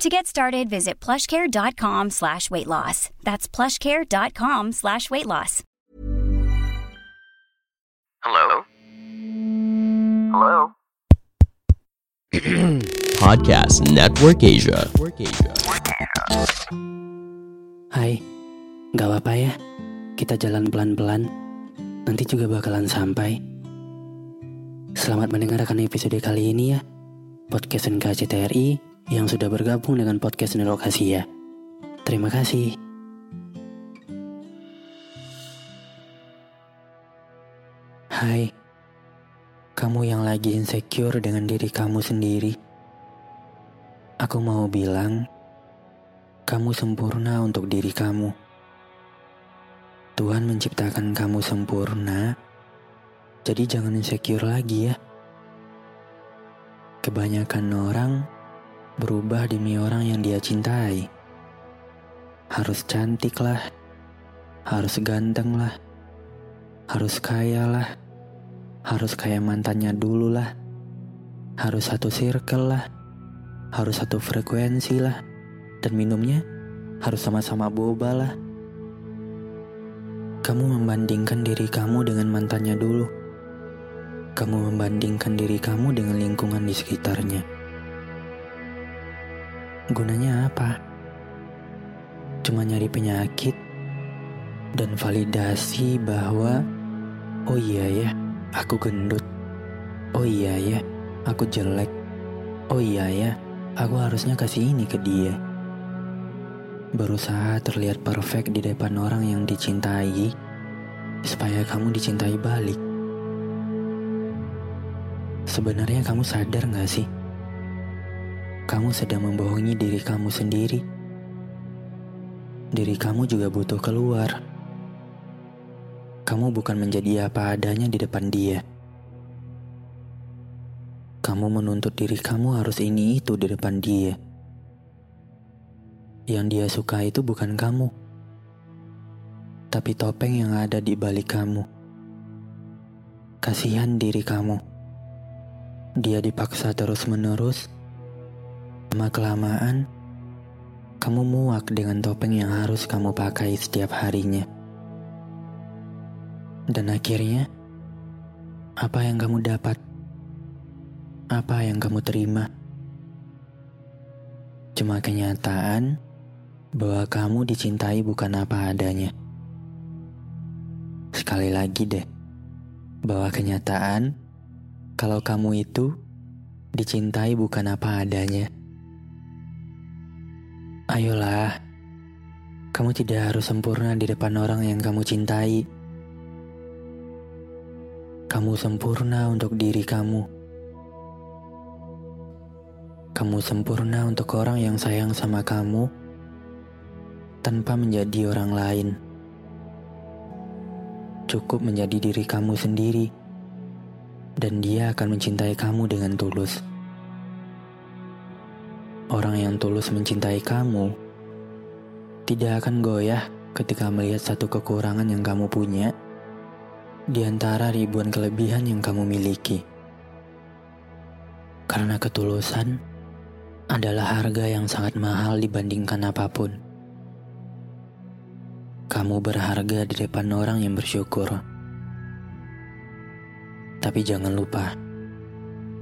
To get started, visit plushcare.com slash weight loss. That's plushcare.com slash weight loss. Hello? Hello? Podcast Network Asia. Hai, gak apa-apa ya. Kita jalan pelan-pelan. Nanti juga bakalan sampai. Selamat mendengarkan episode kali ini ya. Podcast NKCTRI yang sudah bergabung dengan podcast Nelokasi ya. Terima kasih. Hai, kamu yang lagi insecure dengan diri kamu sendiri. Aku mau bilang, kamu sempurna untuk diri kamu. Tuhan menciptakan kamu sempurna, jadi jangan insecure lagi ya. Kebanyakan orang berubah demi orang yang dia cintai. Harus cantik lah, harus ganteng lah, harus kaya lah, harus kayak mantannya dulu lah, harus satu circle lah, harus satu frekuensi lah, dan minumnya harus sama-sama boba lah. Kamu membandingkan diri kamu dengan mantannya dulu. Kamu membandingkan diri kamu dengan lingkungan di sekitarnya. Gunanya apa? Cuma nyari penyakit dan validasi bahwa oh iya ya, aku gendut. Oh iya ya, aku jelek. Oh iya ya, aku harusnya kasih ini ke dia. Berusaha terlihat perfect di depan orang yang dicintai supaya kamu dicintai balik. Sebenarnya kamu sadar gak sih? Kamu sedang membohongi diri kamu sendiri. Diri kamu juga butuh keluar. Kamu bukan menjadi apa adanya di depan dia. Kamu menuntut diri kamu harus ini itu di depan dia. Yang dia suka itu bukan kamu, tapi topeng yang ada di balik kamu. Kasihan diri kamu. Dia dipaksa terus-menerus. Lama-kelamaan, kamu muak dengan topeng yang harus kamu pakai setiap harinya. Dan akhirnya, apa yang kamu dapat? Apa yang kamu terima? Cuma kenyataan bahwa kamu dicintai bukan apa adanya. Sekali lagi deh, bahwa kenyataan kalau kamu itu dicintai bukan apa adanya. Ayolah, kamu tidak harus sempurna di depan orang yang kamu cintai. Kamu sempurna untuk diri kamu. Kamu sempurna untuk orang yang sayang sama kamu tanpa menjadi orang lain. Cukup menjadi diri kamu sendiri, dan dia akan mencintai kamu dengan tulus. Orang yang tulus mencintai kamu tidak akan goyah ketika melihat satu kekurangan yang kamu punya di antara ribuan kelebihan yang kamu miliki. Karena ketulusan adalah harga yang sangat mahal dibandingkan apa pun. Kamu berharga di depan orang yang bersyukur. Tapi jangan lupa,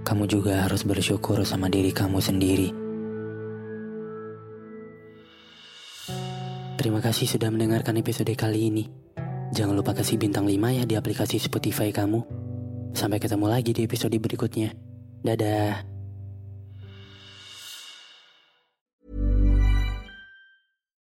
kamu juga harus bersyukur sama diri kamu sendiri. Terima kasih sudah mendengarkan episode kali ini. Jangan lupa kasih bintang 5 ya di aplikasi Spotify kamu. Sampai ketemu lagi di episode berikutnya. Dadah.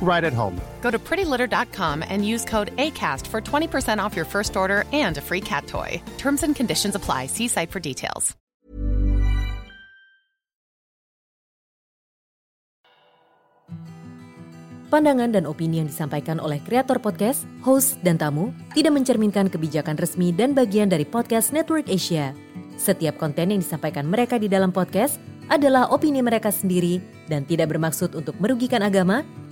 right at home. Go to prettylitter.com and use code ACAST for 20% off your first order and a free cat toy. Terms and conditions apply. See site for details. Pandangan dan opini yang disampaikan oleh kreator podcast, host, dan tamu tidak mencerminkan kebijakan resmi dan bagian dari podcast Network Asia. Setiap konten yang disampaikan mereka di dalam podcast adalah opini mereka sendiri dan tidak bermaksud untuk merugikan agama,